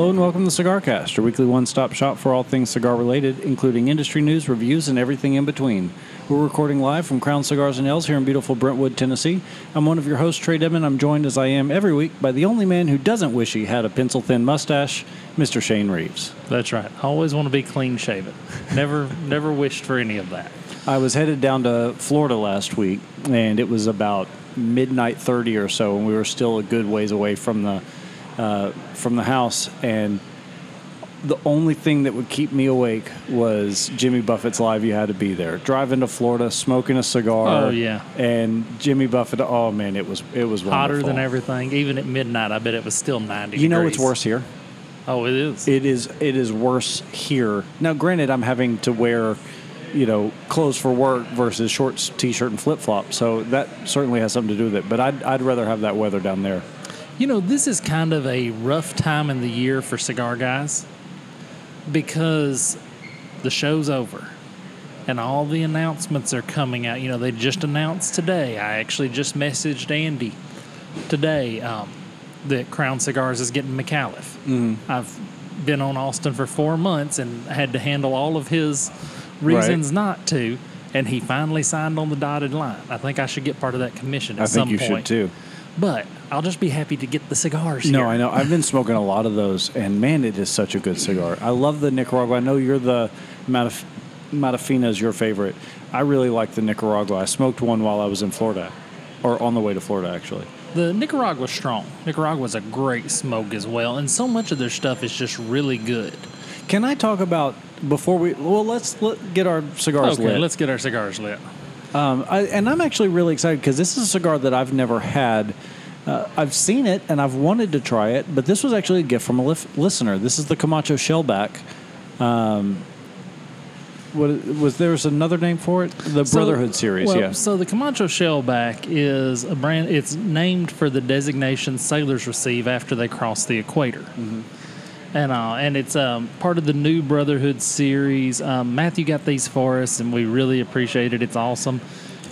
Hello and welcome to CigarCast, your weekly one-stop shop for all things cigar related, including industry news, reviews, and everything in between. We're recording live from Crown Cigars and Ales here in beautiful Brentwood, Tennessee. I'm one of your hosts, Trae Devon. I'm joined as I am every week by the only man who doesn't wish he had a pencil-thin mustache, Mr. Shane Reeves. That's right. I always want to be clean shaven. Never, never wished for any of that. I was headed down to Florida last week, and it was about midnight thirty or so, and we were still a good ways away from the uh, from the house. And the only thing that would keep me awake was Jimmy Buffett's live. You had to be there. Driving to Florida, smoking a cigar. Oh, yeah. And Jimmy Buffett. Oh man, it was it was Hotter wonderful. than everything. Even at midnight, I bet it was still 90 You know degrees. it's worse here. Oh, it is. It is it is worse here. Now, granted, I'm having to wear, you know, clothes for work versus shorts, t-shirt, and flip flop. So that certainly has something to do with it. But I'd I'd rather have that weather down there. You know, this is kind of a rough time in the year for cigar guys because the show's over and all the announcements are coming out. You know, they just announced today. I actually just messaged Andy today um, that Crown Cigars is getting McAuliffe. Mm-hmm. I've been on Austin for four months and had to handle all of his reasons not to. And he finally signed on the dotted line. I think I should get part of that commission at I some you point. should too. But I'll just be happy to get the cigars. No, here. I know. I've been smoking a lot of those, and man, it is such a good cigar. I love the Nicaragua. I know you're the Mataf- Matafina is your favorite. I really like the Nicaragua. I smoked one while I was in Florida, or on the way to Florida, actually. The Nicaragua's strong. Nicaragua's a great smoke as well, and so much of their stuff is just really good. Can I talk about before we? Well, let's let, get our cigars Okay, lit. let's get our cigars lit. Um, I, and I'm actually really excited because this is a cigar that I've never had. Uh, I've seen it and I've wanted to try it, but this was actually a gift from a lif- listener. This is the Camacho Shellback. Um, what was there's another name for it? The So- Brotherhood series, well, yeah. So the Camacho Shellback is a brand. It's named for the designation sailors receive after they cross the equator. Mm-hmm. And uh, and it's um, part of the new Brotherhood series. Um, Matthew got these for us, and we really appreciate it. It's awesome.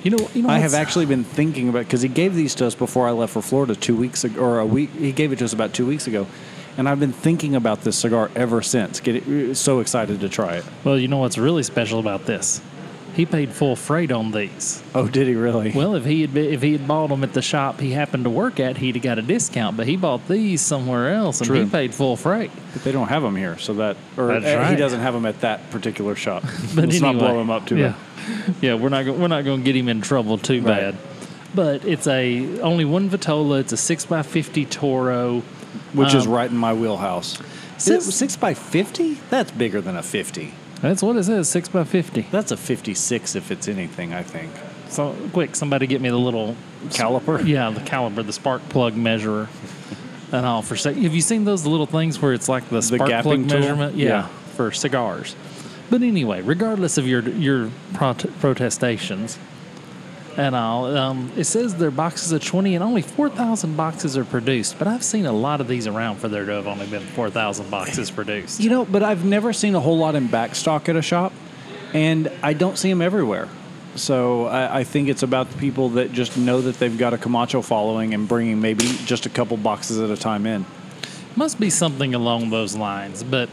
You know, you know. I have actually been thinking about because he gave these to us before I left for Florida two weeks ago, or a week. He gave it to us about two weeks ago, and I've been thinking about this cigar ever since. Get it, so excited to try it. Well, you know what's really special about this? He paid full freight on these. Oh, did he really? Well, if he had be, if he had bought them at the shop he happened to work at, he'd have got a discount. But he bought these somewhere else, and True. he paid full freight. But they don't have them here, so that or That's uh, he doesn't have them at that particular shop. But Let's anyway, not blow him up too yeah. bad. Yeah, we're not go- we're not going to get him in trouble too Right. bad. But it's a only one Vitola. It's a six x fifty Toro. Which is Um, right in my wheelhouse. Six by fifty? That's bigger than a fifty. That's what it says, six x fifty. That's a fifty-six if it's anything. I think. So quick, somebody get me the little Caliper. Yeah, the caliber, the spark plug measurer, and all for sec. Have you seen those little things where it's like the spark plug tool? measurement? Yeah, Yeah. for cigars. But anyway, regardless of your your prot- protestations and all, um, it says their boxes are twenty, and only four thousand boxes are produced. But I've seen a lot of these around for there to have only been four thousand boxes produced. You know, but I've never seen a whole lot in backstock at a shop, and I don't see them everywhere. So I, I think it's about the people that just know that they've got a Camacho following and bringing maybe just a couple boxes at a time in. Must be something along those lines, but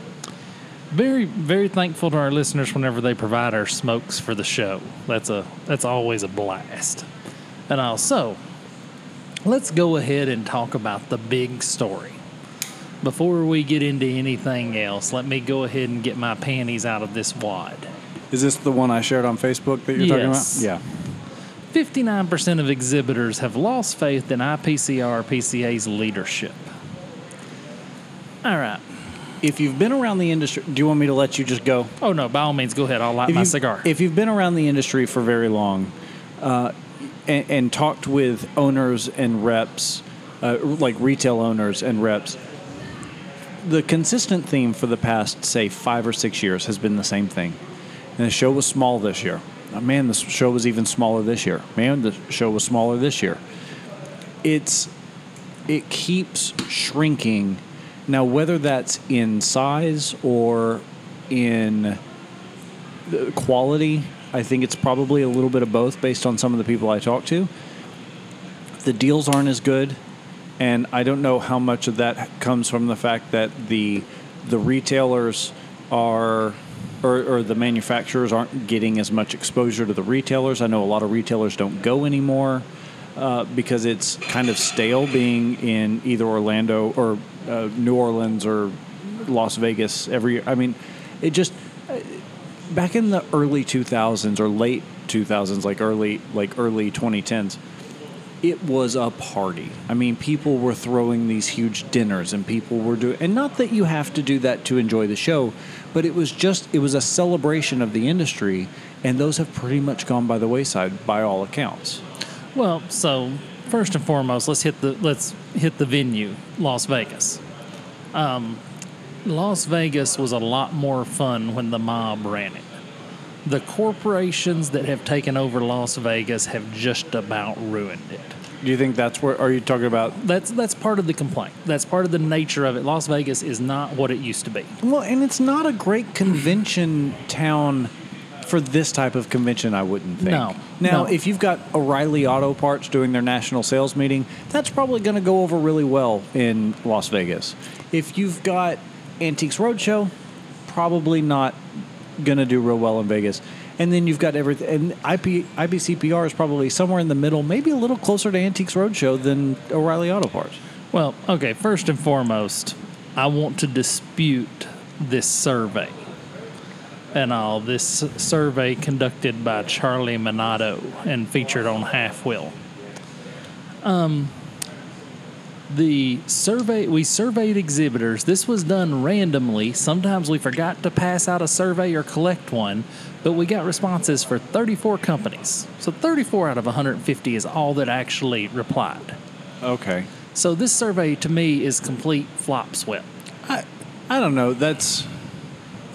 very very thankful to our listeners whenever they provide our smokes for the show. That's a that's always a blast. And also, let's go ahead and talk about the big story. Before we get into anything else, let me go ahead and get my panties out of this wad. Is this the one I shared on Facebook that you're Yes. talking about? Yeah. 59% of exhibitors have lost faith in IPCPR PCA's leadership. All right. If you've been around the industry, do you want me to let you just go? Oh no, by all means, go ahead. I'll light if my you- cigar. If you've been around the industry for very long uh, and, and talked with owners and reps, uh, like retail owners and reps, the consistent theme for the past, say, five or six years has been the same thing. And the show was small this year. Uh, man, the show was even smaller this year. Man, the show was smaller this year. It's it keeps shrinking. Now, whether that's in size or in quality, I think it's probably a little bit of both based on some of the people I talk to. The deals aren't as good. and I don't know how much of that comes from the fact that the the retailers are. Or, or the manufacturers aren't getting as much exposure to the retailers. I know a lot of retailers don't go anymore uh, because it's kind of stale being in either Orlando or uh, New Orleans or Las Vegas every. I mean, it just uh, back in the early 2000s or late 2000s, like early like early 2010s, it was a party. I mean, people were throwing these huge dinners, and people were doing. And not that you have to do that to enjoy the show, but it was just it was a celebration of the industry, and those have pretty much gone by the wayside by all accounts. Well, so first and foremost, let's hit the let's hit the venue, Las Vegas. Um, Las Vegas was a lot more fun when the mob ran it. The corporations that have taken over Las Vegas have just about ruined it. Do you think that's where? Are you talking about? That's that's part of the complaint. That's part of the nature of it. Las Vegas is not what it used to be. Well, and it's not a great convention town for this type of convention. I wouldn't think. No, Now, no. if you've got O'Reilly Auto Parts doing their national sales meeting, that's probably going to go over really well in Las Vegas. If you've got Antiques Roadshow, probably not going to do real well in Vegas. And then you've got everything, and IP, IPCPR is probably somewhere in the middle, maybe a little closer to Antiques Roadshow than O'Reilly Auto Parts. Well, okay, first and foremost, I want to dispute this survey and all. This survey conducted by Charlie Minato and featured on halfwheel. Um, the survey, we surveyed exhibitors. This was done randomly. Sometimes we forgot to pass out a survey or collect one, but we got responses for 34 companies. So 34 out of 150 is all that actually replied. Okay. So this survey to me is complete flop swept. I, I don't know. That's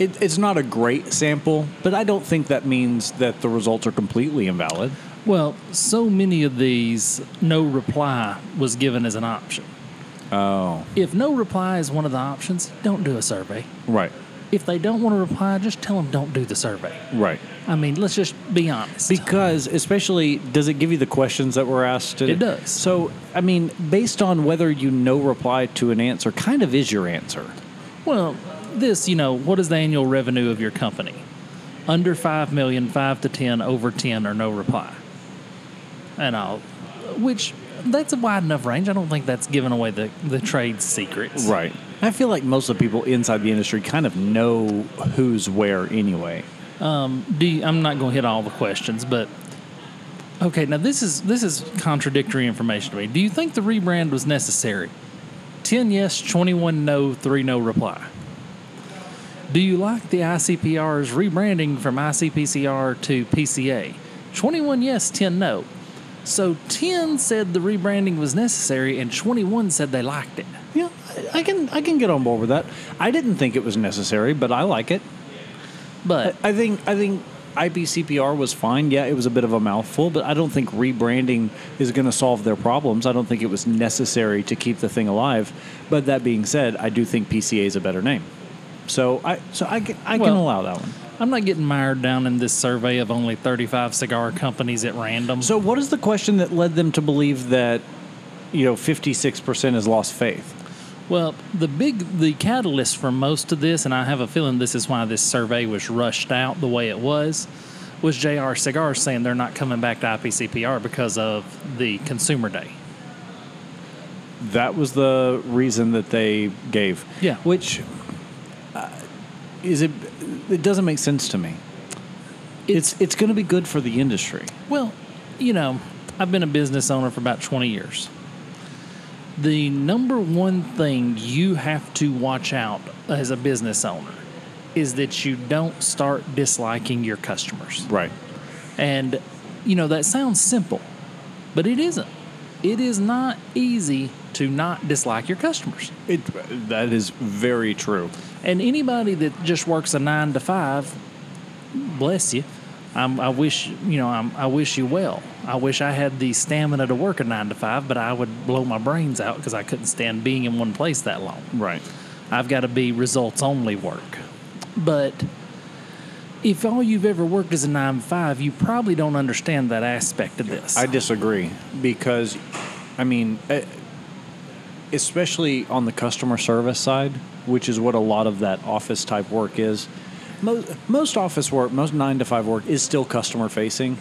it, it's not a great sample, but I don't think that means that the results are completely invalid. Well, so many of these no reply was given as an option. Oh, If no reply is one of the options, don't do a survey. right, If they don't want to reply, just tell them don't do the survey. right. I mean, let's just be honest. Because especially, does it give you the questions that were asked? It does. So, I mean, based on whether you no reply to an answer, kind of is your answer. well, this, you know, what is the annual revenue of your company? Under 5 million, 5 to 10, over 10 or no reply. And I'll which that's a wide enough range. I don't think that's giving away the, the trade secrets. Right. I feel like most of the people inside the industry kind of know who's where anyway. Um, do you, I'm not going to hit all the questions, but okay. Now this is this is contradictory information to me. Do you think the rebrand was necessary? Ten yes, twenty one no, three no reply. Do you like the IPCPR's rebranding from IPCPR to PCA? Twenty one yes, ten no. So ten said the rebranding was necessary, and twenty one said they liked it. Yeah, I I can I can get on board with that. I didn't think it was necessary, but I like it. But I think I think IPCPR was fine. Yeah, it was a bit of a mouthful, but I don't think rebranding is going to solve their problems. I don't think it was necessary to keep the thing alive. But that being said, I do think PCA is a better name. So I so I, can- I can Well- allow that one. I'm not getting mired down in this survey of only 35 cigar companies at random. So what is the question that led them to believe that you know 56% has lost faith? Well, the big the catalyst for most of this, and I have a feeling this is why this survey was rushed out the way it was, was JR Cigars saying they're not coming back to IPCPR because of the Consumer Day. That was the reason that they gave. Yeah. Which is it it doesn't make sense to me. It's it's going to be good for the industry. Well, you know, I've been a business owner for about 20 years. The number one thing you have to watch out as a business owner is that you don't start disliking your customers. Right. And, you know, that sounds simple, but it isn't. It is not easy to not dislike your customers. It that is very true. And anybody that just works a nine to five, bless you. I'm, I wish you know. I'm, I wish you well. I wish I had the stamina to work a nine to five, but I would blow my brains out because I couldn't stand being in one place that long. Right. I've got to be results only work. But if all you've ever worked is a nine to five, you probably don't understand that aspect of this. I disagree because, I mean, eh, especially on the customer service side, which is what a lot of that office type work is. Most, most office work, most nine to five work is still customer facing.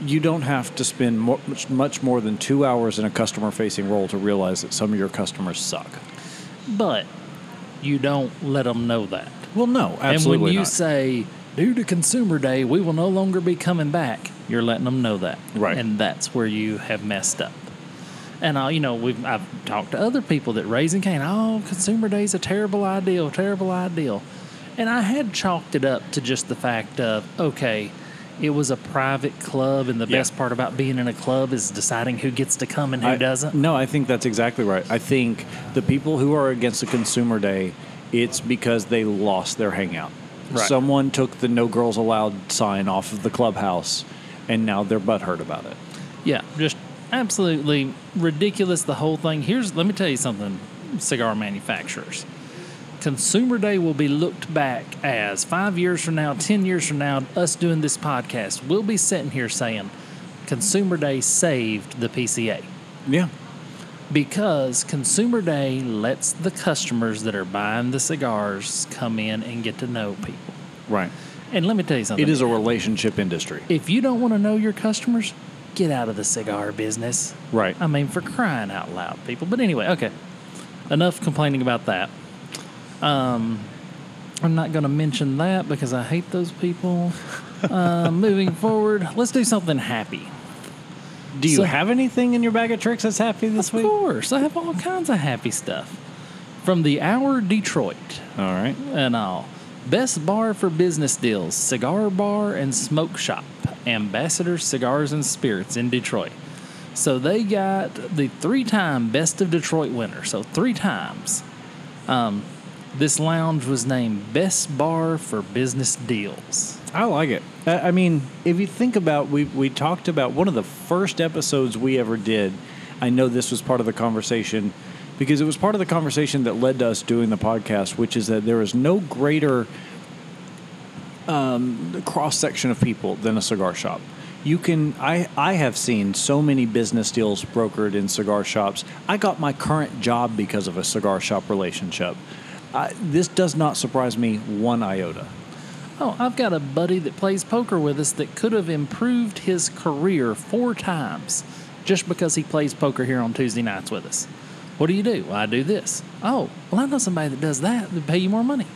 You don't have to spend much, much more than two hours in a customer facing role to realize that some of your customers suck. But you don't let them know that. Well, no, absolutely and when you not. say, due to Consumer Day, we will no longer be coming back, you're letting them know that. Right. And that's where you have messed up. And I, you know, we've I've talked to other people that raising Cain. Oh, Consumer Day is a terrible ideal, terrible ideal. And I had chalked it up to just the fact of okay, it was a private club, and the Yeah. best part about being in a club is deciding who gets to come and who I- doesn't. No, I think that's exactly right. I think the people who are against the consumer day, it's because they lost their hangout. Right. Someone took the no girls allowed sign off of the clubhouse and now they're butthurt about it. Yeah, just absolutely ridiculous. The whole thing. Here's let me tell you something, cigar manufacturers. Consumer Day will be looked back as five years from now, ten years from now, us doing this podcast, we'll be sitting here saying, Consumer Day saved the PCA Yeah. because Consumer Day lets the customers that are buying the cigars come in and get to know people. Right. And let me tell you something. It is a relationship industry. if you don't want to know your customers, get out of the cigar business. Right. I mean, for crying out loud, people. But anyway, okay. Enough complaining about that. Um, I'm not going to mention that because I hate those people. uh, moving forward, let's do something happy. Do you So- have anything in your bag of tricks that's happy this Of week? Of course, I have all kinds of happy stuff. From the Hour Detroit All right. and all. Best bar for business deals, cigar bar and smoke shop, Ambassador Cigars and Spirits in Detroit. So they got the three time Best of Detroit winner. So three times. Um, this lounge was named Best Bar for Business Deals. I like it. I mean, if you think about, we we talked about one of the first episodes we ever did. I know this was part of the conversation because it was part of the conversation that led to us doing the podcast, which is that there is no greater um, cross section of people than a cigar shop. You can. I I have seen so many business deals brokered in cigar shops. I got my current job because of a cigar shop relationship. I, this does not surprise me one iota. Oh, I've got a buddy that plays poker with us that could have improved his career four times just because he plays poker here on Tuesday nights with us. What do you do? Well, I do this. Oh, well, I know somebody that does that that pay you more money.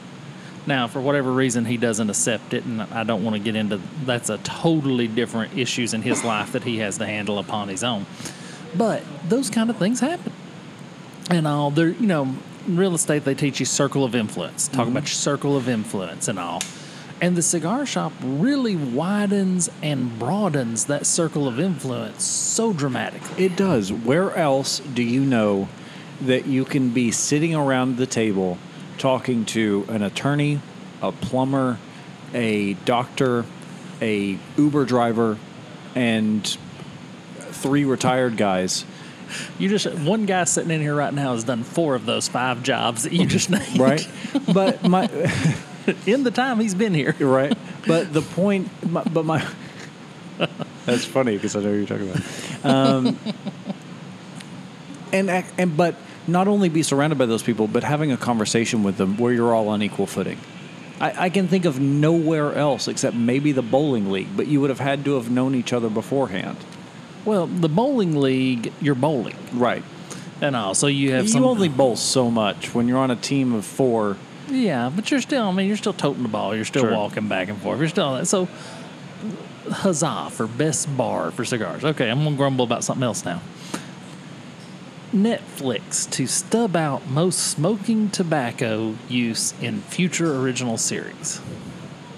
Now, for whatever reason, he doesn't accept it, and I don't want to get into that's a totally different issues in his life that he has to handle upon his own. But those kind of things happen and all. There, you know, in real estate they teach you circle of influence. Talk mm-hmm. about your circle of influence and all. And the cigar shop really widens and broadens that circle of influence so dramatically. It does. Where else do you know that you can be sitting around the table talking to an attorney, a plumber, a doctor, a Uber driver, and three retired guys, You just one guy sitting in here right now has done four of those five jobs that you just named. right? but my in the time he's been here. right. But the point, my, but my that's funny because I know what you're talking about. Um, and and but not only be surrounded by those people, but having a conversation with them where you're all on equal footing. I, I can think of nowhere else except maybe the bowling league, but you would have had to have known each other beforehand. Well, the bowling league, you're bowling Right. and all, so you have You some. only bowl so much when you're on a team of four. Yeah, but you're still, I mean, you're still toting the ball. You're still Sure. walking back and forth. You're still that. So, huzzah for best bar for cigars. Okay, I'm going to grumble about something else now. Netflix to stub out most smoking tobacco use in future original series.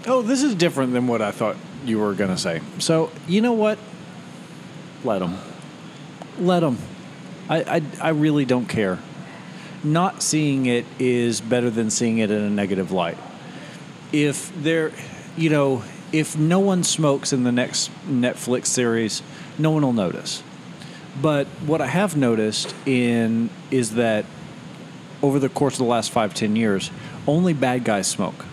Oh, this is different than what I thought you were going to say. So, you know what? Let them. Let them. I, I, I really don't care. Not seeing it is better than seeing it in a negative light. If there, you know, if no one smokes in the next Netflix series, no one will notice. But what I have noticed in is that over the course of the last five, ten years, only bad guys smoke.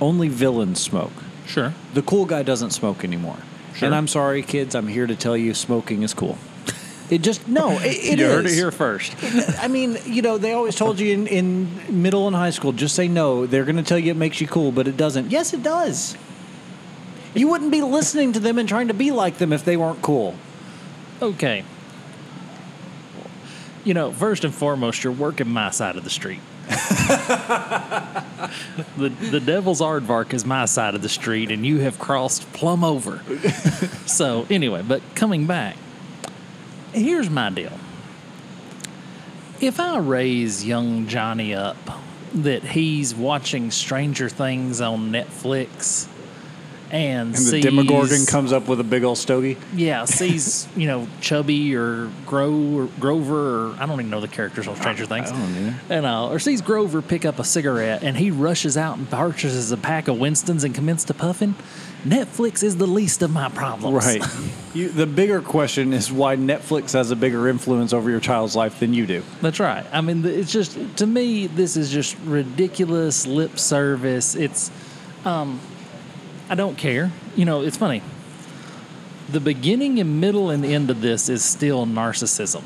Only villains smoke. Sure. The cool guy doesn't smoke anymore. Sure. And I'm sorry, kids, I'm here to tell you smoking is cool. It just no. It, it you heard it is. here first. I mean, you know, they always told you in, in middle and high school, just say no. They're going to tell you it makes you cool, but it doesn't. Yes, it does. You wouldn't be listening to them and trying to be like them if they weren't cool. Okay. You know, first and foremost, you're working my side of the street. the the devil's aardvark is my side of the street, and you have crossed plumb over. so anyway, but coming back, here's my deal. If I raise young Johnny up that he's watching Stranger Things on Netflix and, And the sees, Demogorgon comes up with a big old stogie. yeah, sees you know Chubby or Gro or Grover or I don't even know the characters on Stranger Things. I don't either. And uh, or sees Grover pick up a cigarette and he rushes out and purchases a pack of Winston's and commences to puffing. Netflix is the least of my problems. Right. you, the bigger question is why Netflix has a bigger influence over your child's life than you do. That's right. I mean, it's just to me, this is just ridiculous lip service. It's, um, I don't care. You know, it's funny. The beginning and middle and end of this is still narcissism.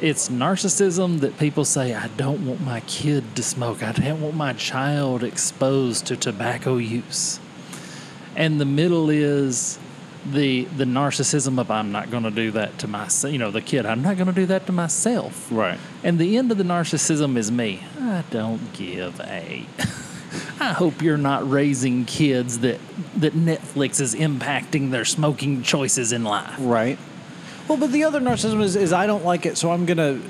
It's narcissism that people say, I don't want my kid to smoke. I don't want my child exposed to tobacco use. And the middle is the the narcissism of I'm not going to do that to myself. You know, the kid, I'm not going to do that to myself. Right. And the end of the narcissism is me. I don't give a. I hope you're not raising kids that that Netflix is impacting their smoking choices in life. Right. Well, but the other narcissism is, is I don't like it, so I'm gonna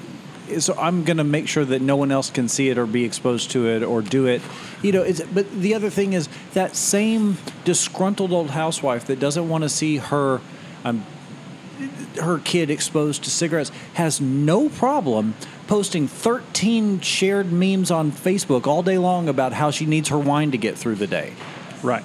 so I'm gonna make sure that no one else can see it or be exposed to it or do it. You know, but the other thing is that same disgruntled old housewife that doesn't want to see her um, her kid exposed to cigarettes has no problem posting 13 shared memes on Facebook all day long about how she needs her wine to get through the day. Right.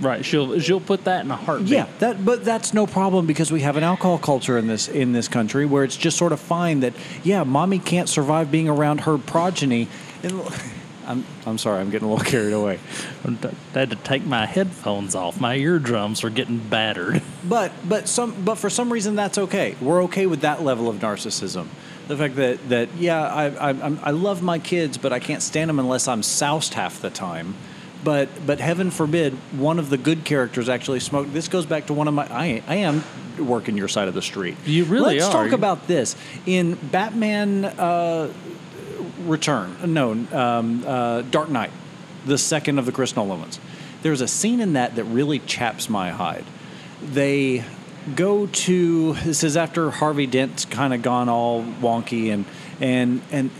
Right. She'll she'll put that in a heartbeat. Yeah, that but that's no problem because we have an alcohol culture in this in this country where it's just sort of fine that yeah, mommy can't survive being around her progeny. I'm I'm sorry, I'm getting a little carried away. I had to take my headphones off. My eardrums are getting battered. But but some but for some reason that's okay. We're okay with that level of narcissism. The fact that that yeah, I I I'm, love my kids, but I can't stand them unless I'm soused half the time. But but heaven forbid one of the good characters actually smoked. This goes back to one of my I I am working your side of the street. You really Let's are. talk about this in Batman uh, Return. No, um, uh, Dark Knight, the second of the Chris Nolan ones. There's a scene in that that really chaps my hide. They go to this is after Harvey Dent's kind of gone all wonky and and and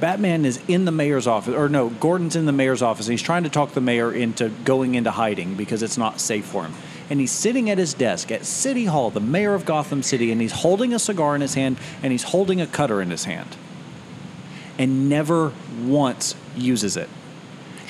Batman is in the mayor's office or no Gordon's in the mayor's office and he's trying to talk the mayor into going into hiding because it's not safe for him. And he's sitting at his desk at City Hall the mayor of Gotham City and he's holding a cigar in his hand and he's holding a cutter in his hand. And never once uses it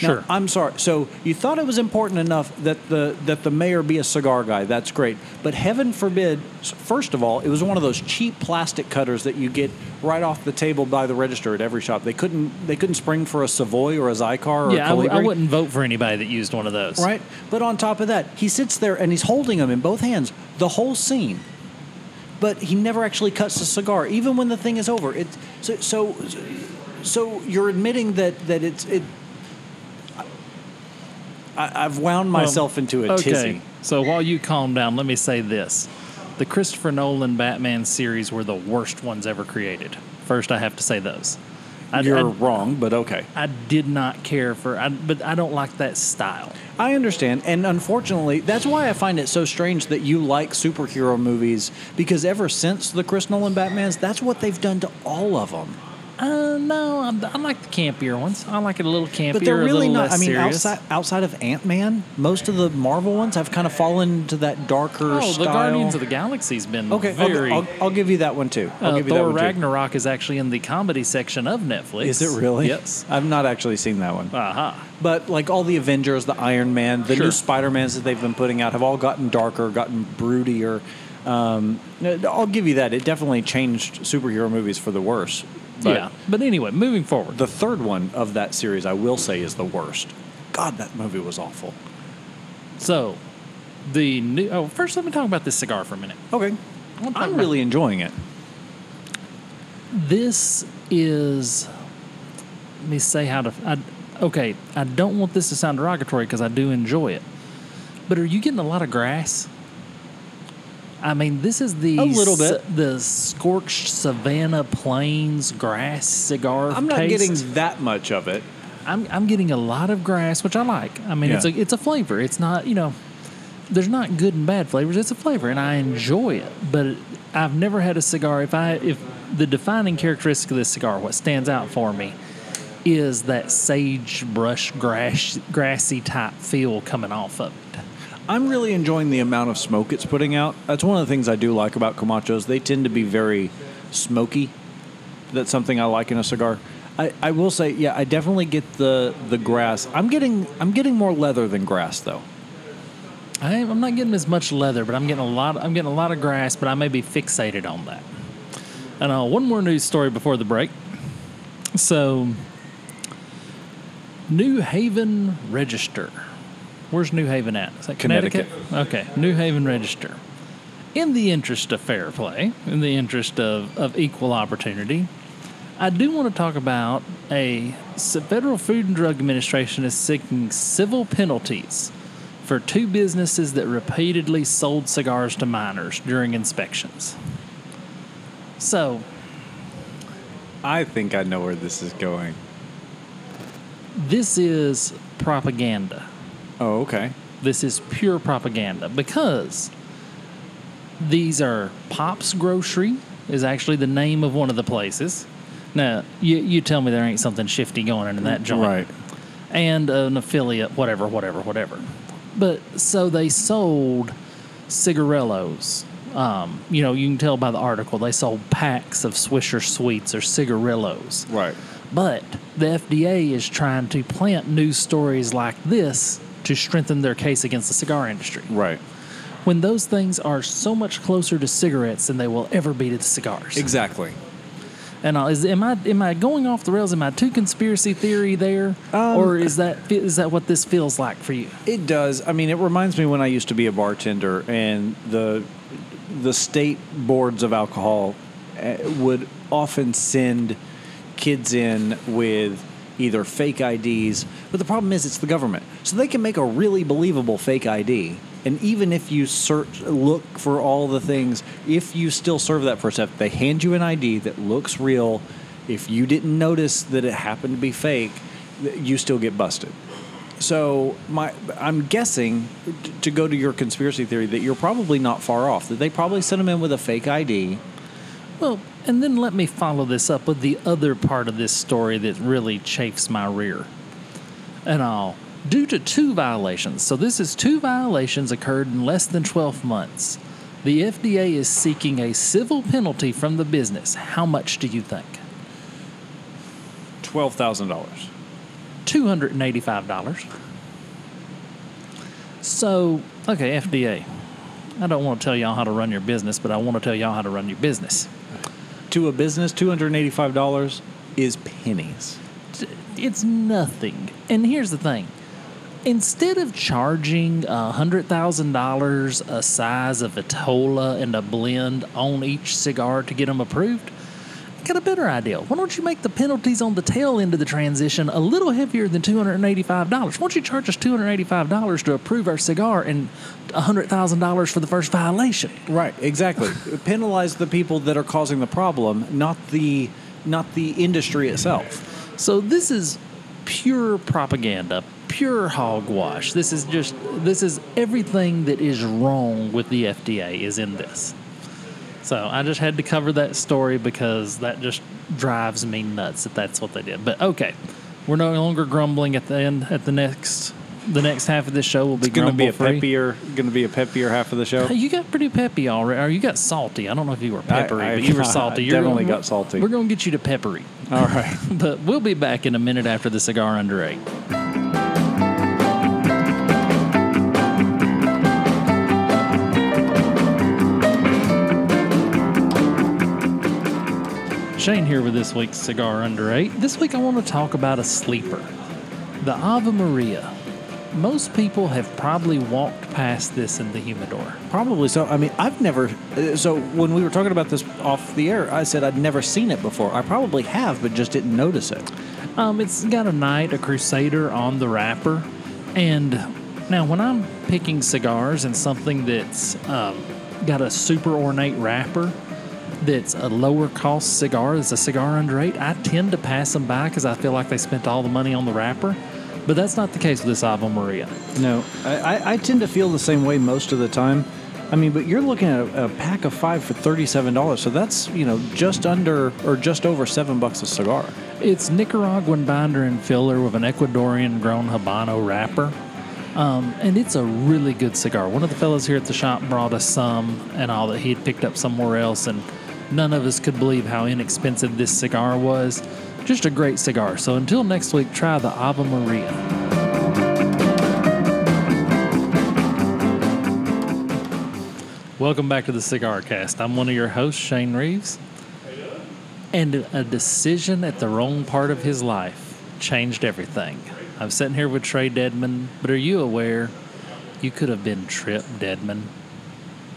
now, Sure. I'm sorry. So you thought it was important enough that the that the mayor be a cigar guy. That's great. But heaven forbid. First of all, it was one of those cheap plastic cutters that you get right off the table by the register at every shop. They couldn't they couldn't spring for a Savoy or a Xikar or yeah, a I, w- I Colibri. wouldn't vote for anybody that used one of those. Right. But on top of that, he sits there and he's holding them in both hands the whole scene. But he never actually cuts the cigar, even when the thing is over. It so so so you're admitting that that it's it. I, I've wound myself into a okay. tizzy. So while you calm down, let me say this: the Christopher Nolan Batman series were the worst ones ever created. First, I have to say those. I, You're I, wrong, but okay. I did not care for, I, but I don't like that style. I understand, and unfortunately, that's why I find it so strange that you like superhero movies because ever since the Chris Nolan Batmans, that's what they've done to all of them. Uh, no, I, I like the campier ones. I like it a little campier, But they're really not. I mean, serious. outside outside of Ant Man, most of the Marvel ones have kind of fallen into that darker oh, style. the Guardians of the Galaxy's been okay, I'll- I'll, I'll give you that one too. I'll uh, give you that Thor one too. Ragnarok is actually in the comedy section of Netflix. Is it really? Yes. I've not actually seen that one. Aha. But like all the Avengers, the Iron Man, the Sure. new Spider Mans that they've been putting out have all gotten darker, gotten broodier. Um, I'll give you that. It definitely changed superhero movies for the worse. But yeah. But anyway, moving forward. The third one of that series, I will say, is the worst. God, that movie was awful. So, the new. Oh, first, let me talk about this cigar for a minute. Okay. I'm really enjoying it. This is. Let me say how to. I, okay, I don't want this to sound derogatory because I do enjoy it. But are you getting a lot of grass? I mean, this is the A little s- bit. the scorched savanna plains grass cigar. I'm not taste. getting that much of it. I'm I'm getting a lot of grass, which I like. I mean, it's a it's a flavor. It's not you know, there's not good and bad flavors. It's a flavor, and I enjoy it. But I've never had a cigar. If I if the defining characteristic of this cigar, what stands out for me, is that sagebrush grass grassy type feel coming off of it. I'm really enjoying the amount of smoke it's putting out. That's one of the things I do like about Camachos. They tend to be very smoky. That's something I like in a cigar. I, I will say, yeah, I definitely get the the grass. I'm getting I'm getting more leather than grass though. I am, I'm not getting as much leather, but I'm getting a lot. I'm getting a lot of grass, but I may be fixated on that. And uh, one more news story before the break. So, New Haven Register. Where's New Haven at? Is that Connecticut? Okay, New Haven Register. In the interest of fair play, in the interest of, of equal opportunity, I do want to talk about a federal Food and Drug Administration is seeking civil penalties for two businesses that repeatedly sold cigars to minors during inspections. So, I think I know where this is going. this is propaganda. Oh, okay. This is pure propaganda because these are Pop's Grocery is actually the name of one of the places. Now, you, you tell me there ain't something shifty going on in that joint. Right. And an affiliate, whatever, whatever, whatever. But so they sold cigarillos. Um, you know, you can tell by the article, they sold packs of Swisher Sweets or cigarillos. Right. But the FDA is trying to plant news stories like this to strengthen their case against the cigar industry. Right. When those things are so much closer to cigarettes than they will ever be to the cigars. Exactly. And uh, is am I am I going off the rails? Am I too conspiracy theory there, Um, or is that is that what this feels like for you? It does. I mean, it reminds me when I used to be a bartender, and the the state boards of alcohol uh, would often send kids in with either fake IDs, but the problem is it's the government, so they can make a really believable fake ID. And even if you search, look for all the things, if you still serve that first step, they hand you an ID that looks real. If you didn't notice that it happened to be fake, you still get busted. So my, I'm guessing to go to your conspiracy theory that you're probably not far off. That they probably sent him in with a fake ID. Well, and then let me follow this up with the other part of this story that really chafes my rear. And all due to two violations. So this is two violations occurred in less than 12 months. The FDA is seeking a civil penalty from the business. How much do you think? Twelve thousand dollars. $285. So, okay, FDA. I don't want to tell y'all how to run your business, but I want to tell y'all how to run your business. To a business, two hundred and eighty-five dollars is pennies. it's nothing. And here's the thing instead of charging a $100,000 a size of Vitola and a blend on each cigar to get them approved, got a better idea. Why don't you make the penalties on the tail end of the transition a little heavier than $285? Why don't you charge us $285 to approve our cigar and $100,000 for the first violation? Right. Exactly. Penalize the people that are causing the problem, not the not the industry itself. So this is pure propaganda, pure hogwash. This is just this is everything that is wrong with the FDA is in this. So I just had to cover that story because that just drives me nuts that that's what they did. But okay, we're no longer grumbling at the end. At the next, the next half of this show will be It's going to be a peppier, going to be a peppier half of the show. Hey, you got pretty peppy already, or you got salty. I don't know if you were peppery, I- but you were I salty. definitely gonna- got salty. We're going to get you to peppery. All right. But we'll be back in a minute after the cigar under eight. Shane here with this week's Cigar Under Eight. This week I want to talk about a sleeper, the Ave Maria. most people have probably walked past this in the humidor. Probably so. I mean, I've never. uh, So when we were talking about this off the air, I said I'd never seen it before. I probably have, but just didn't notice it. Um, it's got a knight, a crusader on the wrapper, and now when I'm picking cigars and something that's um, got a super ornate wrapper, that's a lower cost cigar, that's a cigar under eight, I tend to pass them by because I feel like they spent all the money on the wrapper. But that's not the case with this Ave Maria. No, I, I, tend to feel the same way most of the time. I mean, but you're looking at a, a pack of five for thirty-seven dollars, so that's you know just under or just over seven bucks a cigar. It's Nicaraguan binder and filler with an Ecuadorian grown Habano wrapper. Um, and it's a really good cigar. One of the fellows here at the shop brought us some and all that he had picked up somewhere else, and none of us could believe how inexpensive this cigar was. Just a great cigar. So until next week, try the Ave Maria. Welcome back to the Cigar Cast. I'm one of your hosts, Shane Reeves. And a decision at the wrong part of his life changed everything. I'm sitting here with Trae Deadman, but are you aware you could have been Trip Deadman?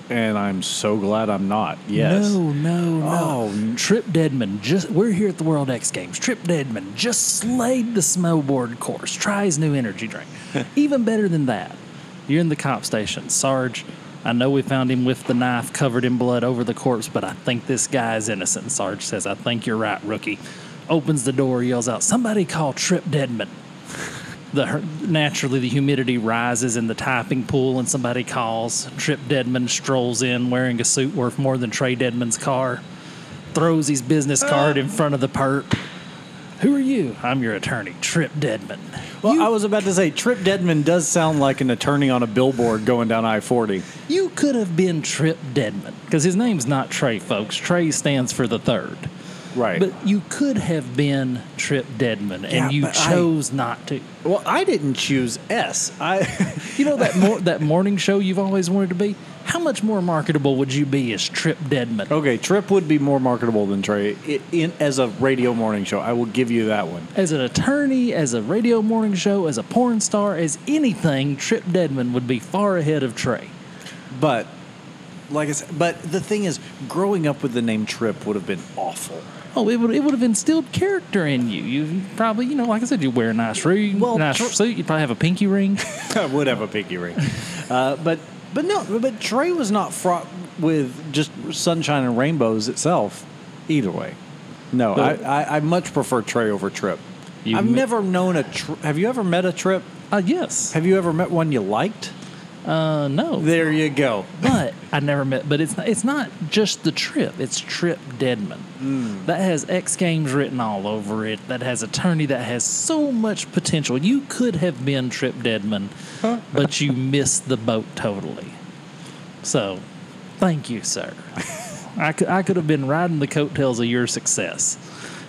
And I'm so glad I'm not. Yes. No, no, no. Oh, Trip Deadman, just we're here at the World X Games. Trip Deadman just slayed the snowboard course. Try his new energy drink. Even better than that, you're in the cop station. Sarge, I know we found him with the knife covered in blood over the corpse, but I think this guy is innocent. Sarge says, I think you're right, rookie. Opens the door, yells out, Somebody call Trip Deadman. The, naturally, the humidity rises in the typing pool, and somebody calls. Trip Deadman strolls in wearing a suit worth more than Trae Deadman's car throws his business card in front of the perp. Who are you? I'm your attorney, Trip Deadman. Well, you, I was about to say Trip Deadman does sound like an attorney on a billboard going down I-40. you could have been Trip Deadman because his name's not Trae, folks. Trae stands for the third. Right. But you could have been Trip Deadman, and Yeah, you but I- chose not to. well, I didn't choose S. I You know that mor- that morning show you've always wanted to be. How much more marketable would you be as Trip Deadman? Okay, Trip would be more marketable than Trae i in, as a radio morning show. I will give you that one. As an attorney, as a radio morning show, as a porn star, as anything, Trip Deadman would be far ahead of Trae. But like I said, but the thing is, growing up with the name Trip would have been awful. Oh, it would it would have instilled character in you. You probably, you know, like I said, you wear a nice ring, Well, nice tr- suit. You'd probably have a pinky ring. I would have a pinky ring. Uh, but but no, but Trae was not fraught with just sunshine and rainbows itself. Either way, no, I, But- I, I much prefer Trae over Trip. I've never known a. Tri- have you ever met a Trip? Uh, yes. Have you ever met one you liked? Uh, no. There you go. But I never met. But it's not, it's not just the trip. It's Trip Deadman. Mm. That has X Games written all over it. That has attorney. That has so much potential. You could have been Trip Deadman, but you missed the boat totally. So, thank you, sir. I could I could have been riding the coattails of your success.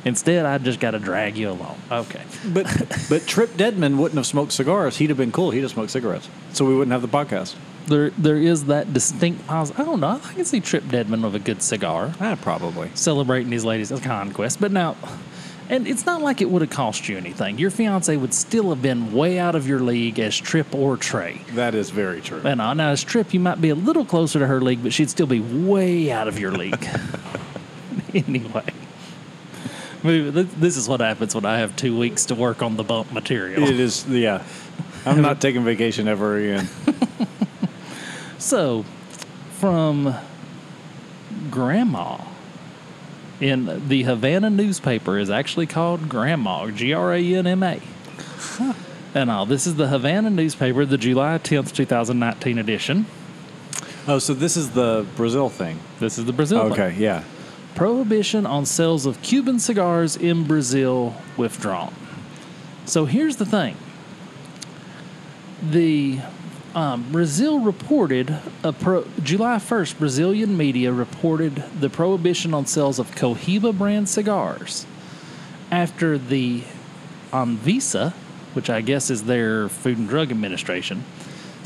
Instead, I just got to drag you along. Okay. But but Trip Deadman wouldn't have smoked cigars. He'd have been cool. He'd have smoked cigarettes. So we wouldn't have the podcast. There, there is that distinct pause. I don't know. I can see Trip Deadman with a good cigar. Ah, probably. celebrating his latest conquest. But now, and it's not like it would have cost you anything. Your fiance would still have been way out of your league as Trip or Trey. That is very true. And uh, now as Trip, you might be a little closer to her league, but she'd still be way out of your league. anyway. This is what happens when I have two weeks to work on the bump material. It is. Yeah. I'm not taking vacation ever again. So, from Granma in the Havana newspaper is actually called Granma, G R A N M A. And all this is the Havana newspaper, the July 10th, 2019 edition. Oh, so this is the Brazil thing. This is the Brazil. Okay. Yeah. Prohibition on sales of Cuban cigars in Brazil withdrawn. So here's the thing. The um, Brazil reported pro, July 1st. Brazilian media reported the prohibition on sales of Cohiba brand cigars after the Anvisa, which I guess is their Food and Drug Administration,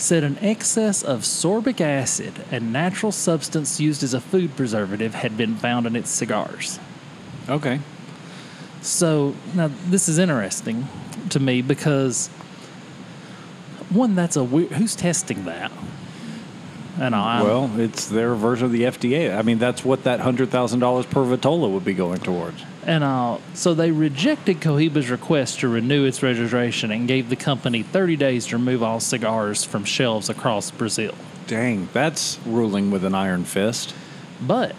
said an excess of sorbic acid, a natural substance used as a food preservative, had been found in its cigars. Okay. So now this is interesting to me because one, that's a weird. Who's testing that? And I well, it's their version of the FDA. I mean, that's what that hundred thousand dollars per Vitola would be going towards. And uh, so they rejected Cohiba's request to renew its registration and gave the company 30 days to remove all cigars from shelves across Brazil. Dang, that's ruling with an iron fist. But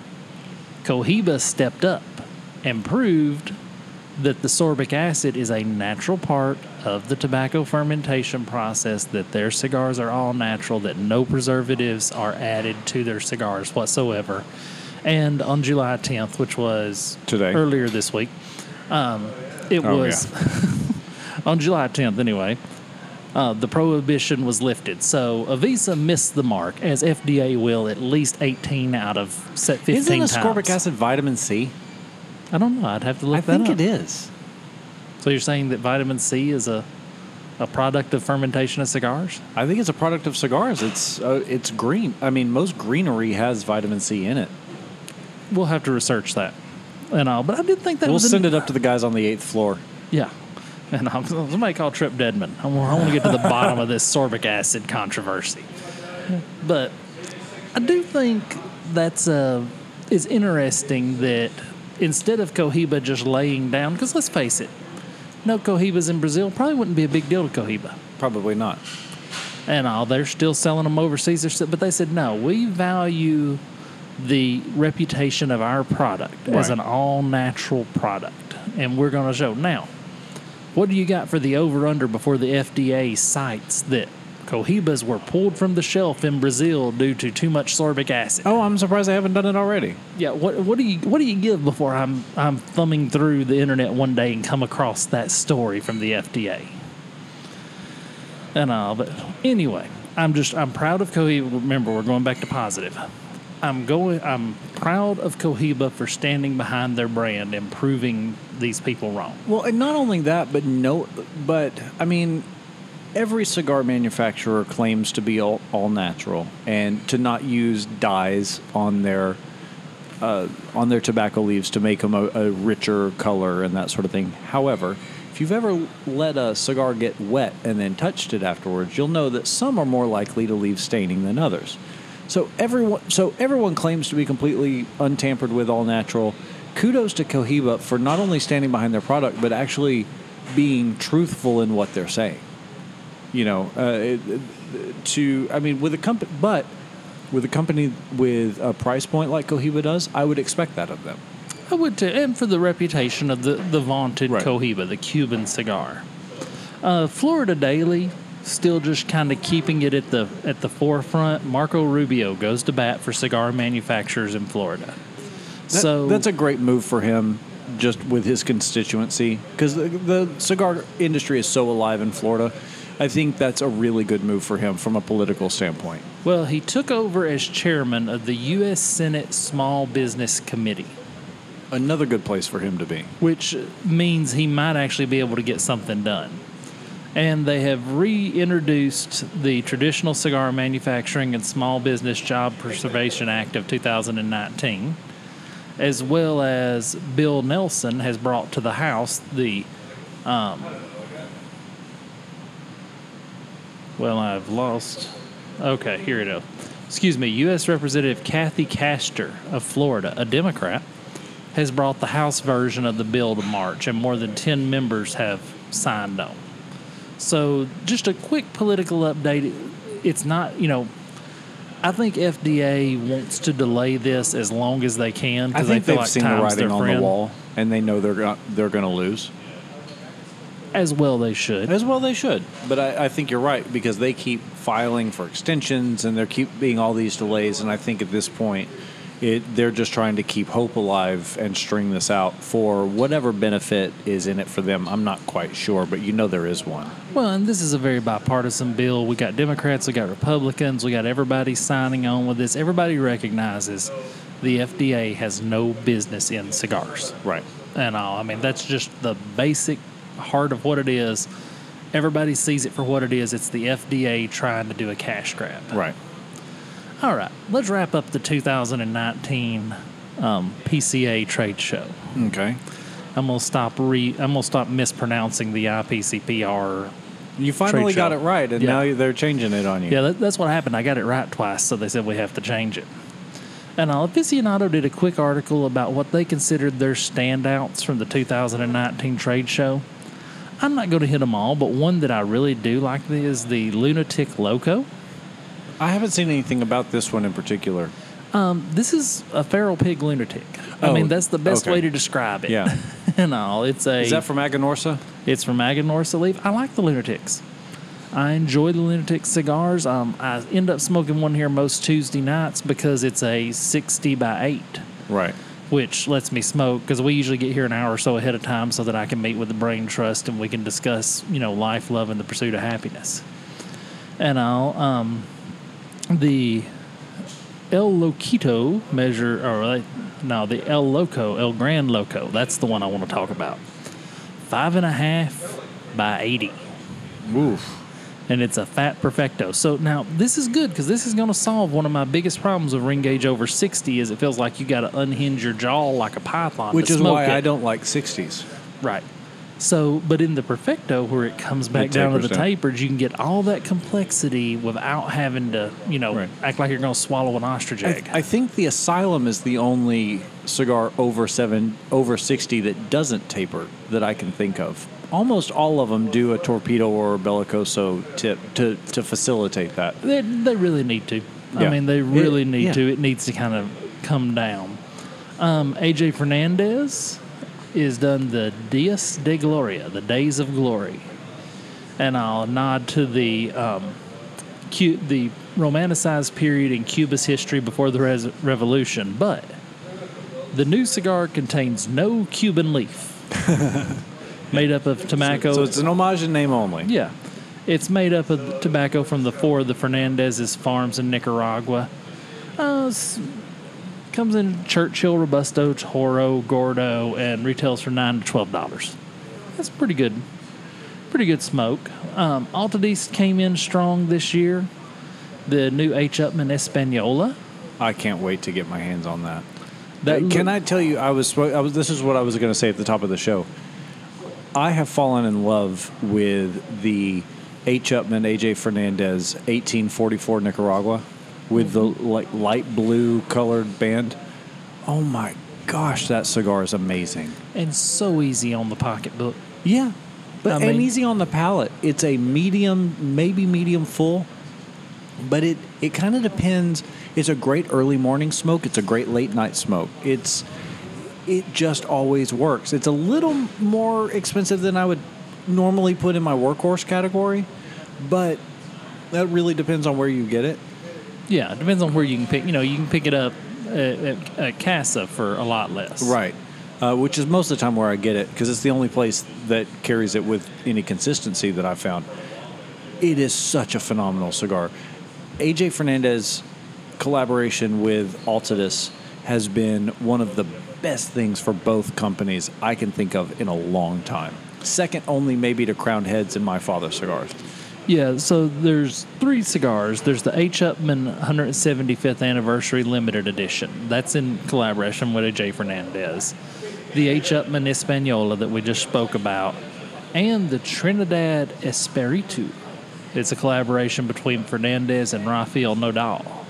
Cohiba stepped up and proved that the sorbic acid is a natural part of the tobacco fermentation process, that their cigars are all natural, that no preservatives are added to their cigars whatsoever. And on July 10th, which was Today. earlier this week, um, it Oh, was on July 10th anyway. Uh, the prohibition was lifted. So Anvisa missed the mark, as FDA will at least 18 out of set 15 Isn't times. ascorbic acid vitamin C? I don't know. I'd have to look I that I think up. it is. So you're saying that vitamin C is a a product of fermentation of cigars? I think it's a product of cigars. It's uh, it's green. I mean, most greenery has vitamin C in it. We'll have to research that and all. But I did think that we'll was send an, it up to the guys on the eighth floor. Yeah. And I'm, somebody call Trip Deadman. I want, to get to the bottom of this sorbic acid controversy. But I do think that's uh, is interesting that instead of Cohiba just laying down, because let's face it, no Cohibas in Brazil probably wouldn't be a big deal to Cohiba. Probably not. and all. They're still selling them overseas. But they said no. We value the reputation of our product as an all natural product, and we're going to show now. What do you got for the over under before the FDA cites that Cohibas were pulled from the shelf in Brazil due to too much sorbic acid? Oh, I'm surprised they haven't done it already. Yeah, what what do you what do you give before I'm I'm thumbing through the internet one day and come across that story from the FDA? And all, but anyway, I'm just I'm proud of Cohiba. Remember, we're going back to positive. I'm going. I'm proud of Cohiba for standing behind their brand and proving these people wrong. Well, and not only that, but no, but I mean, every cigar manufacturer claims to be all, all natural and to not use dyes on their uh, on their tobacco leaves to make them a, a richer color and that sort of thing. However, if you've ever let a cigar get wet and then touched it afterwards, you'll know that some are more likely to leave staining than others. So everyone, so everyone claims to be completely untampered with, all natural. Kudos to Cohiba for not only standing behind their product, but actually being truthful in what they're saying. You know, uh, it, to I mean, with a company, but with a company with a price point like Cohiba does, I would expect that of them. I would too, and for the reputation of the the vaunted Right. Cohiba, the Cuban cigar. Uh, Florida Daily still just kind of keeping it at the at the forefront. Marco Rubio goes to bat for cigar manufacturers in Florida. That- so that's a great move for him, just with his constituency, because the, the cigar industry is so alive in Florida. I think that's a really good move for him from a political standpoint. well, he took over as chairman of the U.S. Senate Small Business Committee, Another good place for him to be. which means he might actually be able to get something done. And they have reintroduced the Traditional Cigar Manufacturing and Small Business Job Preservation Act of 2019, as well as Bill Nelson has brought to the House the. Um, well, I've lost. Okay, here it is. Excuse me, U.S. Representative Kathy Castor of Florida, a Democrat, has brought the House version of the bill to March, and more than 10 members have signed on. So, just a quick political update. It's not, you know, I think FDA wants to delay this as long as they can because they feel they've like seen the time's their writing on friend. the wall, and they know they're go- they're going to lose. As well, they should. As well, they should. But I, I think you're right because they keep filing for extensions, and there keep being all these delays. And I think at this point, it they're just trying to keep hope alive and string this out for whatever benefit is in it for them. I'm not quite sure, but you know there is one. Well, and this is a very bipartisan bill. We got Democrats, we got Republicans, we got everybody signing on with this. Everybody recognizes the FDA has no business in cigars. Right. and all. I mean, that's just the basic heart of what it is. Everybody sees it for what it is. It's the FDA trying to do a cash grab. Right. All right, let's wrap up the 2019 um, PCA trade show. Okay. I'm gonna stop re. I'm gonna stop mispronouncing the IPCPR You finally got it right, and Yeah. now they're changing it on you. Yeah, that, that's what happened. I got it right twice, so they said we have to change it. And uh, Aficionado did a quick article about what they considered their standouts from the 2019 trade show. I'm not going to hit them all, but one that I really do like is the Lunatic Loco. I haven't seen anything about this one in particular. Um, this is a feral pig lunatic. I Oh, mean, that's the best okay. way to describe it. Yeah. and all. It's a. Is that from Aganorsa? It's from Aganorsa Leaf. I like the Lunatics. I enjoy the Lunatic cigars. Um, I end up smoking one here most Tuesday nights because it's a 60 by 8, Right. which lets me smoke because we usually get here an hour or so ahead of time so that I can meet with the Brain Trust and we can discuss, you know, life, love, and the pursuit of happiness. And I'll, um, the El Loquito measure, or uh, no, the El Loco, El Gran Loco. That's the one I want to talk about. Five and a half by 80 Oof. and it's a fat perfecto. So now this is good because this is going to solve one of my biggest problems with ring gauge over 60 is it feels like you got to unhinge your jaw like a python Which is why it. I don't like 60s. right so but in the perfecto where it comes back It down to the down. tapers you can get all that complexity without having to you know Right. act like you're going to swallow an ostrich I, egg I think the Asylum is the only cigar over seven, over 60 that doesn't taper that I can think of. Almost all of them do a torpedo or a bellicoso tip to, to facilitate that. they, they really need to i mean they really It- need yeah. to it needs to kind of come down um, aj fernandez is done the Dias de gloria the days of glory and i'll nod to the um, Cu- the romanticized period in cuba's history before the res- revolution but the new cigar contains no cuban leaf made up of tobacco So it's an homage in name only. yeah. It's made up of tobacco from the four of the Fernandez's farms in Nicaragua. Uh, comes in Churchill, Robusto, Toro, Gordo, and retails for nine to twelve dollars. That's pretty good. Pretty good smoke. Um, Altadis came in strong this year. The new H. Upmann Espanola. I can't wait to get my hands on that. That Can look- I tell you? I was, I was. This is what I was going to say at the top of the show. I have fallen in love with the H. Upmann AJ Fernandez 1844 Nicaragua with the like light blue colored band. Oh my gosh, that cigar is amazing. and so easy on the pocketbook. Yeah, but I and mean- easy on the palate. It's a medium, maybe medium full, but it it kind of depends. It's a great early morning smoke. It's a great late night smoke. It's it just always works. It's a little more expensive than I would normally put in my workhorse category, but that really depends on where you get it. Yeah, it depends on where you can pick. You know, you can pick it up at, at, Casa for a lot less. Right. Uh, which is most of the time where I get it because it's the only place that carries it with any consistency that I've found. It is such a phenomenal cigar. AJ Fernandez collaboration with Altadis has been one of the best things for both companies I can think of in a long time. Second only maybe to Crown Heads and My Father cigars. Yeah, so there's three cigars. There's the H. Upmann 175th Anniversary Limited Edition. That's in collaboration with AJ Fernandez. The H. Upmann Espanola that we just spoke about. And the Trinidad Espiritu. It's a collaboration between Fernandez and Rafael Nodal.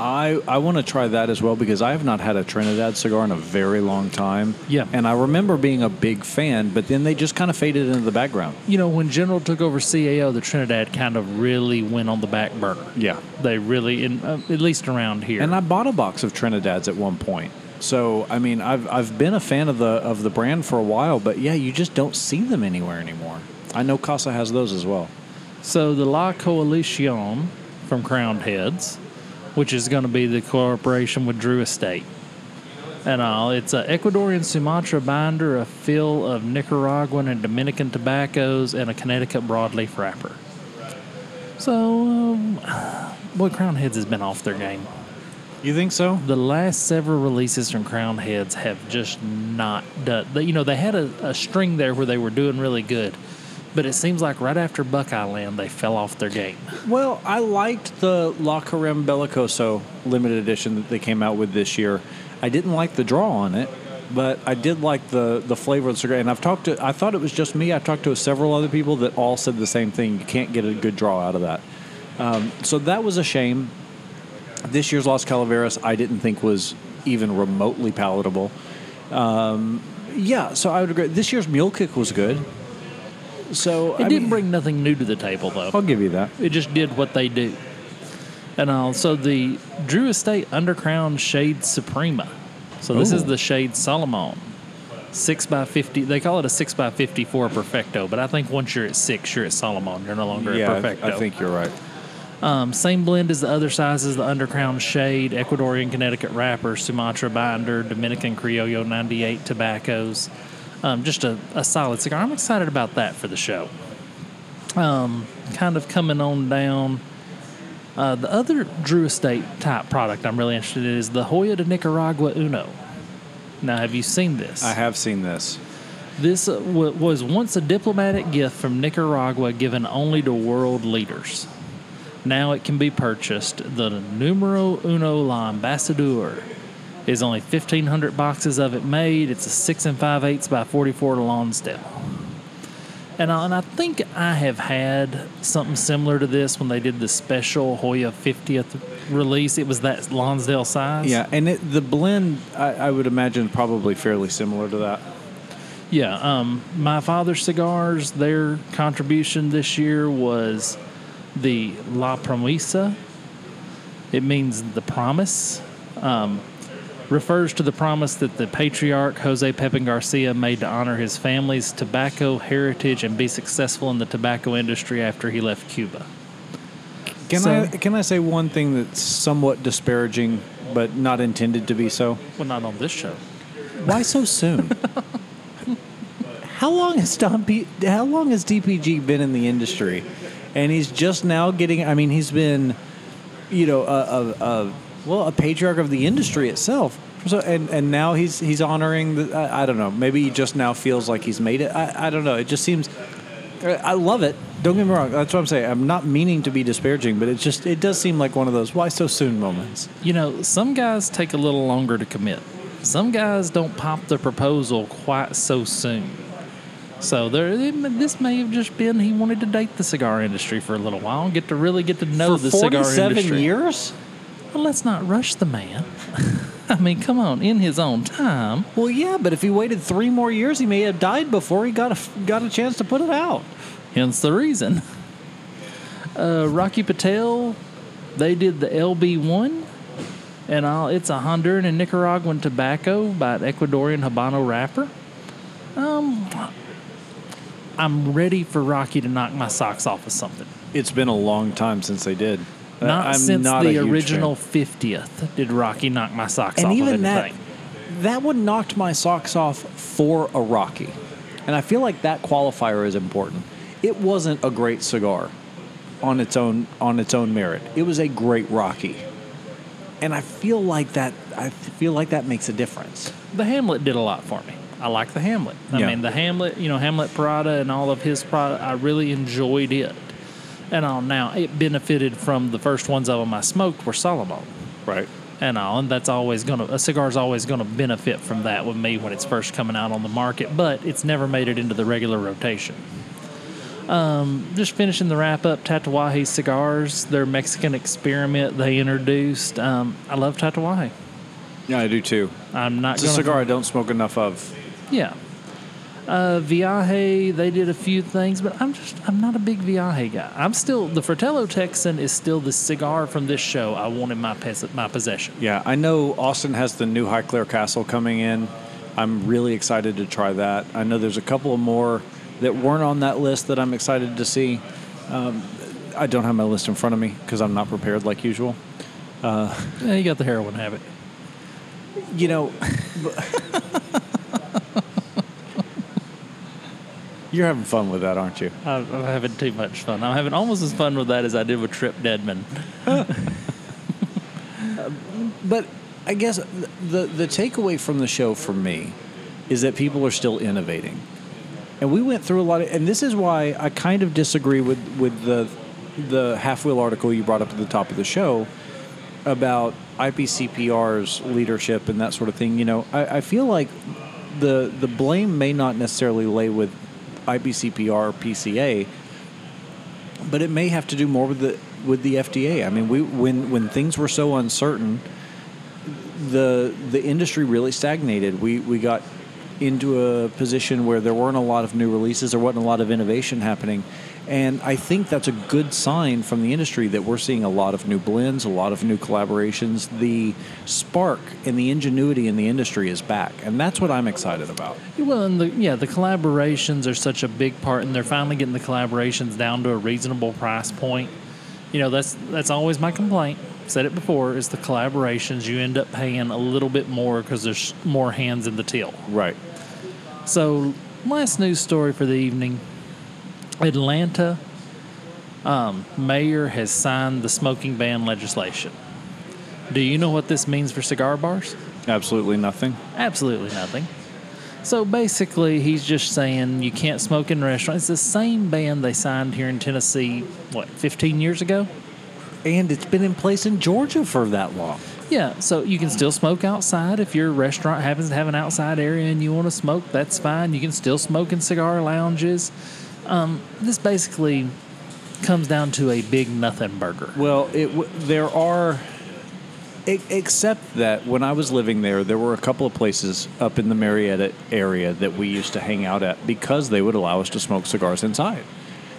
I, I want to try that as well because I have not had a Trinidad cigar in a very long time. Yeah. And I remember being a big fan, but then they just kind of faded into the background. You know, when General took over CAO, the Trinidad kind of really went on the back burner. Yeah. They really, in, uh, at least around here. And I bought a box of Trinidads at one point. So I mean, I've I've been a fan of the of the brand for a while, but yeah, you just don't see them anywhere anymore. I know Casa has those as well. So the La Coalition from Crowned Heads, which is going to be the cooperation with Drew Estate. And all, it's an Ecuadorian Sumatra binder, a fill of Nicaraguan and Dominican tobaccos, and a Connecticut broadleaf wrapper. So, um, boy, Crowned Heads has been off their game. You think so? The last several releases from Crown Heads have just not done. You know, they had a, a string there where they were doing really good, but it seems like right after Buckeye Land, they fell off their game. Well, I liked the La Carême Bellicoso limited edition that they came out with this year. I didn't like the draw on it, but I did like the the flavor of the cigar. And I've talked to, I thought it was just me. I talked to several other people that all said the same thing. You can't get a good draw out of that. Um, so that was a shame. This year's Las Calaveras, I didn't think was even remotely palatable. Um, yeah, so I would agree. This year's Mule Kick was good. So It I didn't mean, bring nothing new to the table, though. I'll give you that. It just did what they do. And uh, so the Drew Estate Undercrown Shade Suprema. So this is the Shade Solomon. Six by fifty. They call it a six by fifty-four Perfecto, but I think once you're at six, you're at Solomon. You're no longer Yeah, at I, Perfecto. I think you're right. Um, same blend as the other sizes: the Undercrown Shade, Ecuadorian Connecticut wrapper, Sumatra binder, Dominican Criollo 98 tobaccos. Um, just a, a solid cigar. I'm excited about that for the show. Um, kind of coming on down. Uh, the other Drew Estate type product I'm really interested in is the Joya de Nicaragua Uno. Now, have you seen this? I have seen this. This uh, w- was once a diplomatic gift from Nicaragua given only to world leaders. Now it can be purchased. The Numero Uno La Ambassador is only 1,500 boxes of it made. It's a 6 and 5 eighths by 44 Lonsdale. And I, and I think I have had something similar to this when they did the special Joya 50th release. It was that Lonsdale size. Yeah, and it, the blend, I, I would imagine, probably fairly similar to that. Yeah, um, my father's cigars. Their contribution this year was the La Promesa. It means the promise. Um, refers to the promise that the patriarch Jose Pepin Garcia made to honor his family's tobacco heritage and be successful in the tobacco industry after he left Cuba. Can So- I can I say one thing that's somewhat disparaging, but not intended to be so? Well, not on this show. Why so soon? how long has Don P- How long has DPG been in the industry? And he's just now getting. I mean, he's been, you know, a, a, a well, a patriarch of the industry itself. So and and now he's he's honoring the. I, I don't know. Maybe he just now feels like he's made it. I, I don't know. It just seems. I love it. Don't get me wrong. That's what I'm saying. I'm not meaning to be disparaging, but it just it does seem like one of those why so soon moments. You know, some guys take a little longer to commit. Some guys don't pop the proposal quite so soon. So there, this may have just been he wanted to date the cigar industry for a little while and get to really get to know For the cigar 47 industry. years. Well, let's not rush the man. I mean, come on, in his own time. Well, yeah, but if he waited three more years, he may have died before he got a got a chance to put it out. Hence the reason. Uh, Rocky Patel, they did the LB1, and I'll, it's a Honduran and Nicaraguan tobacco by an Ecuadorian Habano wrapper. Um, I'm ready for Rocky to knock my socks off of something. It's been a long time since they did. Uh, Not I'm since not the original 50th did Rocky knock my socks and off And even of that that one knocked my socks off for a Rocky, and I feel like that qualifier is important. It wasn't a great cigar on its own on its own merit. It was a great Rocky, and I feel like that. I feel like that makes a difference. the Hamlet did a lot for me. I like the Hamlet. I Yeah. mean, the Hamlet, you know, Hamlet Paredes and all of his product, I really enjoyed it. And all now it benefited from the first ones of them I smoked were Solomon. Right. And all, and that's always gonna a cigar's always gonna benefit from that with me when it's first coming out on the market, but it's never made it into the regular rotation. Um, just finishing the wrap up, Tatuaje cigars, their Mexican experiment they introduced. Um, I love Tatuaje. Yeah, I do too. I'm not It's a cigar I don't smoke enough of. Yeah. Uh, Viaje, they did a few things, but I'm just I'm not a big Viaje guy. I'm still the Fratello Texan is still the cigar from this show I want in my pes- my possession. Yeah, I know Austin has the new Highclere Castle coming in. I'm really excited to try that. I know there's a couple of more that weren't on that list that I'm excited to see. Um, I don't have my list in front of me because I'm not prepared like usual. Yeah, you got the heroin habit. You know, you're having fun with that, aren't you? I'm I'm having too much fun. I'm having almost as fun with that as I did with Trip Deadman. But I guess the the takeaway from the show for me is that people are still innovating, and we went through a lot of. And this is why I kind of disagree with with the the halfwheel article you brought up at the top of the show about IPCPR's leadership and that sort of thing. You know, I, I feel like the the blame may not necessarily lay with IPCPR PCA, but it may have to do more with the with the FDA. I mean, we when when things were so uncertain, the the industry really stagnated. We we got into a position where there weren't a lot of new releases, there wasn't a lot of innovation happening. And I think that's a good sign from the industry that we're seeing a lot of new blends, a lot of new collaborations. The spark and the ingenuity in the industry is back, and that's what I'm excited about. Well, and the yeah, the collaborations are such a big part, and they're finally getting the collaborations down to a reasonable price point. You know, that's that's always my complaint. Said it before is the collaborations you end up paying a little bit more because there's more hands in the till. Right. So, last news story for the evening Atlanta um, mayor has signed the smoking ban legislation. Do you know what this means for cigar bars? Absolutely nothing. Absolutely nothing. So basically, he's just saying you can't smoke in restaurants. It's the same ban they signed here in Tennessee, what, 15 years ago? And it's been in place in Georgia for that long. Yeah, so you can still smoke outside if your restaurant happens to have an outside area and you want to smoke. That's fine. You can still smoke in cigar lounges. Um, this basically comes down to a big nothing burger. Well, it w- there are, except that when I was living there, there were a couple of places up in the Marietta area that we used to hang out at because they would allow us to smoke cigars inside.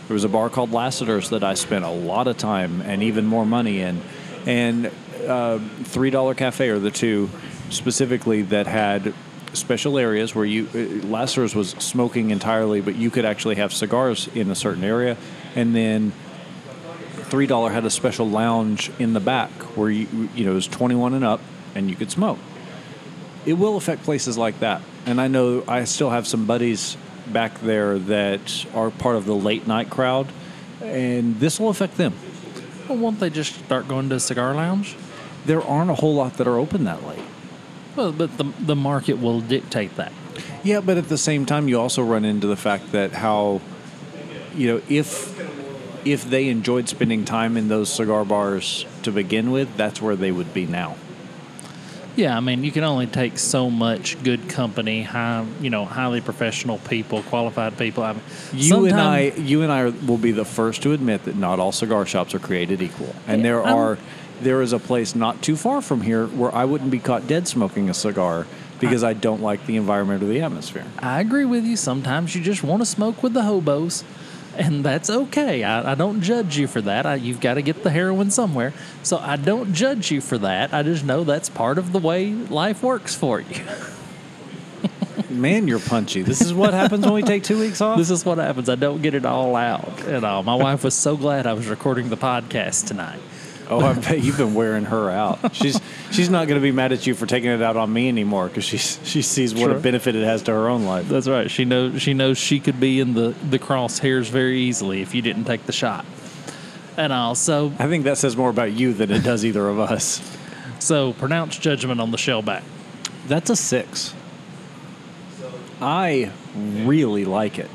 There was a bar called Lassiter's that I spent a lot of time and even more money in, and uh, Three Dollar Cafe are the two specifically that had special areas where you uh, Lassiter's was smoking entirely, but you could actually have cigars in a certain area, and then three dollar had a special lounge in the back where you you know it was twenty one and up, and you could smoke. It will affect places like that, and I know I still have some buddies back there that are part of the late night crowd, and this will affect them. Well, won't they just start going to a cigar lounge? There aren't a whole lot that are open that late. Well, but the, the market will dictate that. Yeah, but at the same time, you also run into the fact that how, you know, if if they enjoyed spending time in those cigar bars to begin with, that's where they would be now. Yeah, I mean, you can only take so much good company, high, you know, highly professional people, qualified people. I mean, You and I, you and I will be the first to admit that not all cigar shops are created equal, and Yeah, there I'm- are there is a place not too far from here where I wouldn't be caught dead smoking a cigar because I don't like the environment or the atmosphere. I agree with you. Sometimes you just want to smoke with the hobos, and that's okay. I, I don't judge you for that. I, you've got to get the heroin somewhere. So I don't judge you for that. I just know that's part of the way life works for you. Man, you're punchy. This is what happens when we take two weeks off. This is what happens. I don't get it all out at all. My wife was so glad I was recording the podcast tonight. Oh, I bet you've been wearing her out. She's she's not going to be mad at you for taking it out on me anymore because she she sees what a benefit it has to her own life. That's right. She knows she knows she could be in the the crosshairs very easily if you didn't take the shot. And also, I think that says more about you than it does either of us. so pronounce judgment on the shellback. That's a six. I really like it.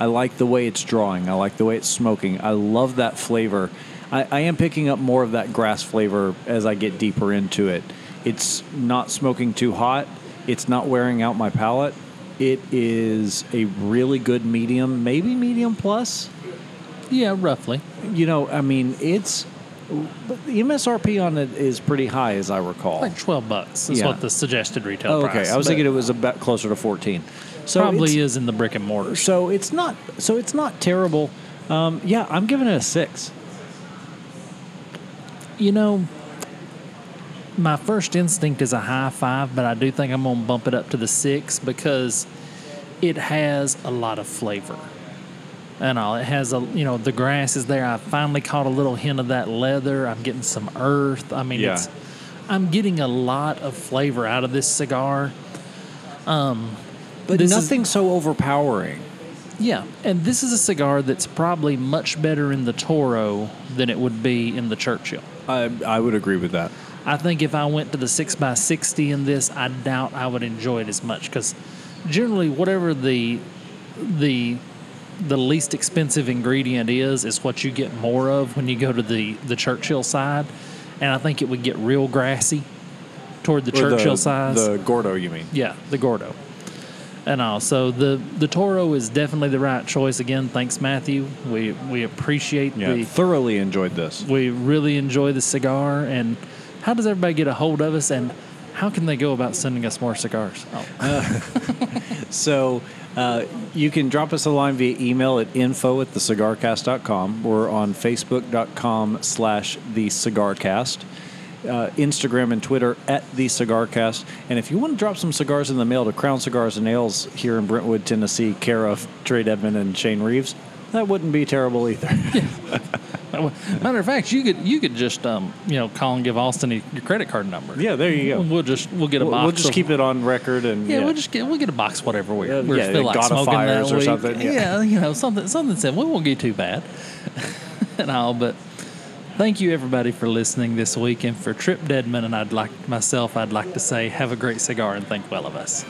I like the way it's drawing. I like the way it's smoking. I love that flavor. I, I am picking up more of that grass flavor as I get deeper into it. It's not smoking too hot. It's not wearing out my palate. It is a really good medium, maybe medium plus. Yeah, roughly. You know, I mean, it's but the MSRP on it is pretty high, as I recall. Like twelve bucks is Yeah. what the suggested retail Oh, price. okay. I was thinking it was about closer to fourteen. So probably is in the brick and mortar. So it's not. So it's not terrible. Um, yeah, I'm giving it a six. You know, my first instinct is a high five, but I do think I'm gonna bump it up to the six because it has a lot of flavor. And all it has a you know the grass is there. I finally caught a little hint of that leather. I'm getting some earth. I mean, Yeah. it's I'm getting a lot of flavor out of this cigar. Um, but This is- nothing so overpowering. Yeah, and this is a cigar that's probably much better in the Toro than it would be in the Churchill. I I would agree with that. I think if I went to the 6x60 in this, I doubt I would enjoy it as much because generally, whatever the the the least expensive ingredient is, is what you get more of when you go to the, the Churchill side. And I think it would get real grassy toward the Or Churchill the, side. The Gordo, you mean? Yeah, the Gordo. And all. So the the Toro is definitely the right choice. Again, thanks Matthew. We we appreciate Yeah, the thoroughly enjoyed this. we really enjoy the cigar. And how does everybody get a hold of us? And how can they go about sending us more cigars? Oh, So uh, you can drop us a line via email at info at thecigarcast.com. We're on facebook.com slash the cigarcast. Uh, Instagram and Twitter at the Cigarcast, and if you want to drop some cigars in the mail to Crown Cigars and Ales here in Brentwood, Tennessee, care of Trae Edmond and Shane Reeves, that wouldn't be terrible either. matter of fact, you could you could just um, you know call and give Austin your credit card number. yeah, there you go. We'll just we'll get a We'll, box. we'll just of- keep it on record, and Yeah, we'll just get we'll get a box whatever we Yeah, we yeah, feel like smoking that or week. something, yeah. Yeah. you know something something simple. We won't get too bad and all. But thank you everybody for listening this week, and for Trip Deadman and I'd like myself I'd like to say have a great cigar and think well of us.